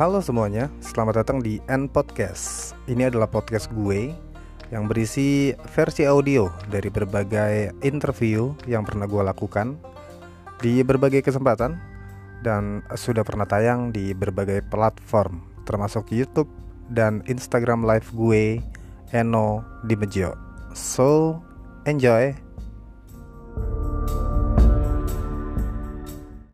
Halo semuanya, selamat datang di N Podcast. Ini adalah podcast gue yang berisi versi audio dari berbagai interview yang pernah gue lakukan di berbagai kesempatan dan sudah pernah tayang di berbagai platform termasuk YouTube dan Instagram live gue Eno Dimejo. So, enjoy.